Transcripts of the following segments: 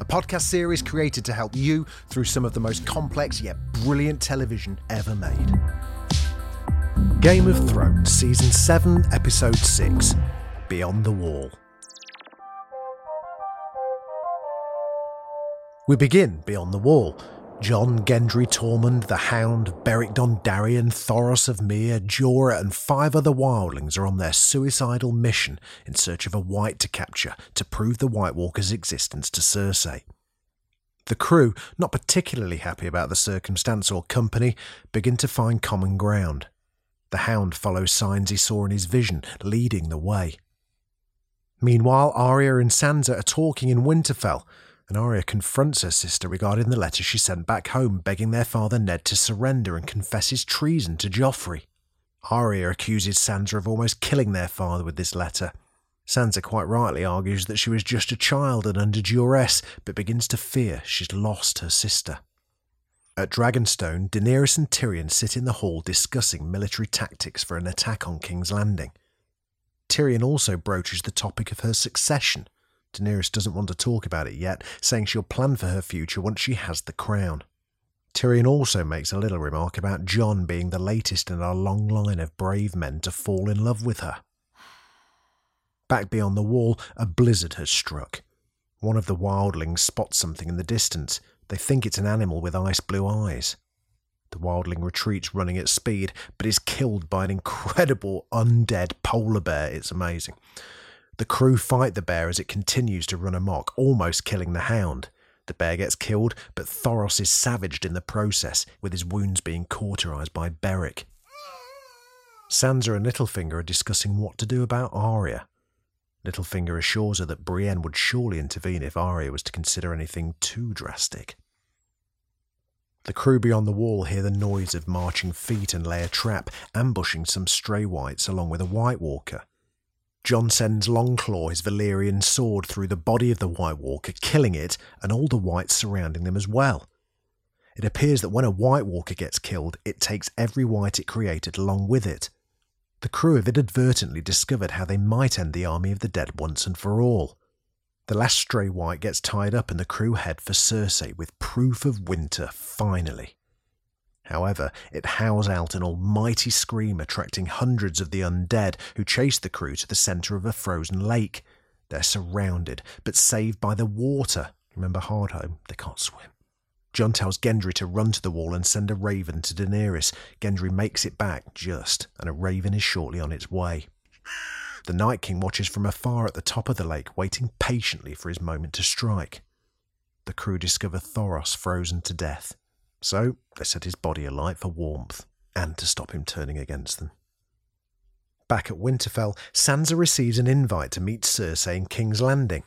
a podcast series created to help you through some of the most complex yet brilliant television ever made. Game of Thrones, Season 7, Episode 6 Beyond the Wall. We begin beyond the wall. Jon, Gendry, Tormund, the Hound, Beric Dondarrion, Thoros of Myr, Jorah, and five other wildlings are on their suicidal mission in search of a white to capture to prove the White Walker's existence to Cersei. The crew, not particularly happy about the circumstance or company, begin to find common ground. The Hound follows signs he saw in his vision, leading the way. Meanwhile, Arya and Sansa are talking in Winterfell, and Arya confronts her sister regarding the letter she sent back home begging their father Ned to surrender and confess his treason to Joffrey. Arya accuses Sansa of almost killing their father with this letter. Sansa quite rightly argues that she was just a child and under duress, but begins to fear she's lost her sister. At Dragonstone, Daenerys and Tyrion sit in the hall discussing military tactics for an attack on King's Landing. Tyrion also broaches the topic of her succession. Daenerys doesn't want to talk about it yet, saying she'll plan for her future once she has the crown. Tyrion also makes a little remark about Jon being the latest in a long line of brave men to fall in love with her. Back beyond the wall, a blizzard has struck. One of the wildlings spots something in the distance. They think it's an animal with ice blue eyes. The wildling retreats running at speed, but is killed by an incredible undead polar bear. It's amazing. The crew fight the bear as it continues to run amok, almost killing the hound. The bear gets killed, but Thoros is savaged in the process, with his wounds being cauterized by Beric. Sansa and Littlefinger are discussing what to do about Arya. Littlefinger assures her that Brienne would surely intervene if Arya was to consider anything too drastic. The crew beyond the wall hear the noise of marching feet and lay a trap, ambushing some stray whites along with a White Walker. Jon sends Longclaw his Valyrian sword through the body of the White Walker, killing it and all the whites surrounding them as well. It appears that when a White Walker gets killed, it takes every white it created along with it. The crew have inadvertently discovered how they might end the army of the dead once and for all. The last stray white gets tied up and the crew head for Cersei with proof of winter finally. However, it howls out an almighty scream, attracting hundreds of the undead who chase the crew to the centre of a frozen lake. They're surrounded, but saved by the water. Remember Hardhome? They can't swim. Jon tells Gendry to run to the wall and send a raven to Daenerys. Gendry makes it back just, and a raven is shortly on its way. The Night King watches from afar at the top of the lake, waiting patiently for his moment to strike. The crew discover Thoros frozen to death, so they set his body alight for warmth and to stop him turning against them. Back at Winterfell, Sansa receives an invite to meet Cersei in King's Landing.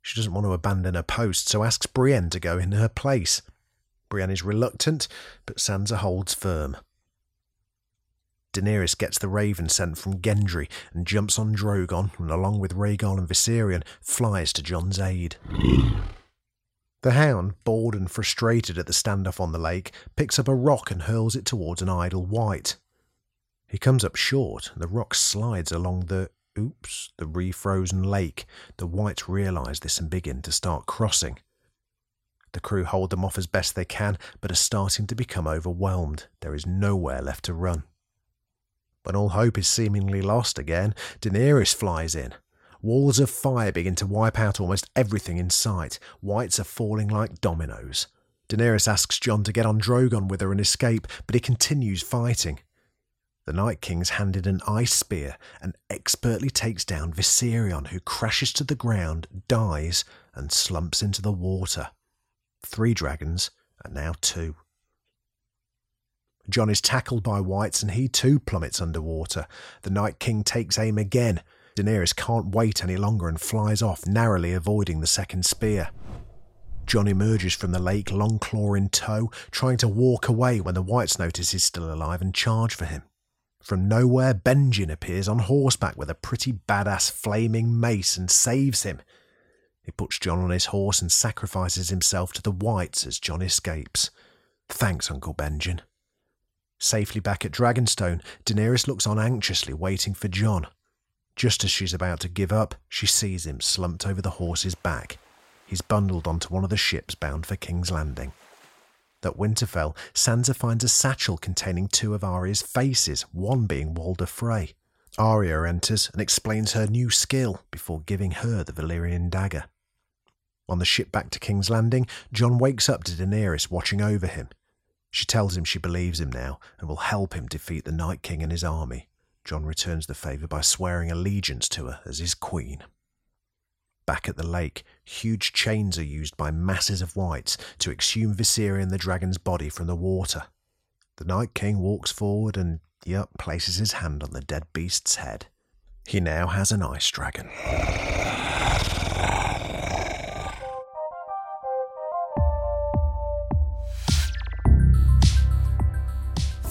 She doesn't want to abandon her post, so asks Brienne to go in her place. Brienne is reluctant, but Sansa holds firm. Daenerys gets the raven sent from Gendry and jumps on Drogon and, along with Rhaegal and Viserion, flies to Jon's aid. The hound, bored and frustrated at the standoff on the lake, picks up a rock and hurls it towards an idle white. He comes up short, and the rock slides along the oops, the refrozen lake. The whites realise this and begin to start crossing. The crew hold them off as best they can, but are starting to become overwhelmed. There is nowhere left to run. When all hope is seemingly lost again, Daenerys flies in. Walls of fire begin to wipe out almost everything in sight. Whites are falling like dominoes. Daenerys asks Jon to get on Drogon with her and escape, but he continues fighting. The Night King's handed an ice spear and expertly takes down Viserion, who crashes to the ground, dies, and slumps into the water. Three dragons, are now two. Jon is tackled by whites and he too plummets underwater. The Night King takes aim again. Daenerys can't wait any longer and flies off, narrowly avoiding the second spear. Jon emerges from the lake, Longclaw in tow, trying to walk away when the whites notice he's still alive and charge for him. From nowhere, Benjen appears on horseback with a pretty badass flaming mace and saves him. He puts Jon on his horse and sacrifices himself to the whites as Jon escapes. Thanks, Uncle Benjen. Safely back at Dragonstone, Daenerys looks on anxiously, waiting for Jon. Just as she's about to give up, she sees him slumped over the horse's back. He's bundled onto one of the ships bound for King's Landing. At Winterfell, Sansa finds a satchel containing two of Arya's faces, one being Walder Frey. Arya enters and explains her new skill before giving her the Valyrian dagger. On the ship back to King's Landing, Jon wakes up to Daenerys watching over him. She tells him she believes him now and will help him defeat the Night King and his army. Jon returns the favour by swearing allegiance to her as his queen. Back at the lake, huge chains are used by masses of whites to exhume Viserion the dragon's body from the water. The Night King walks forward and, yup, places his hand on the dead beast's head. He now has an ice dragon.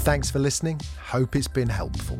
Thanks for listening. Hope it's been helpful.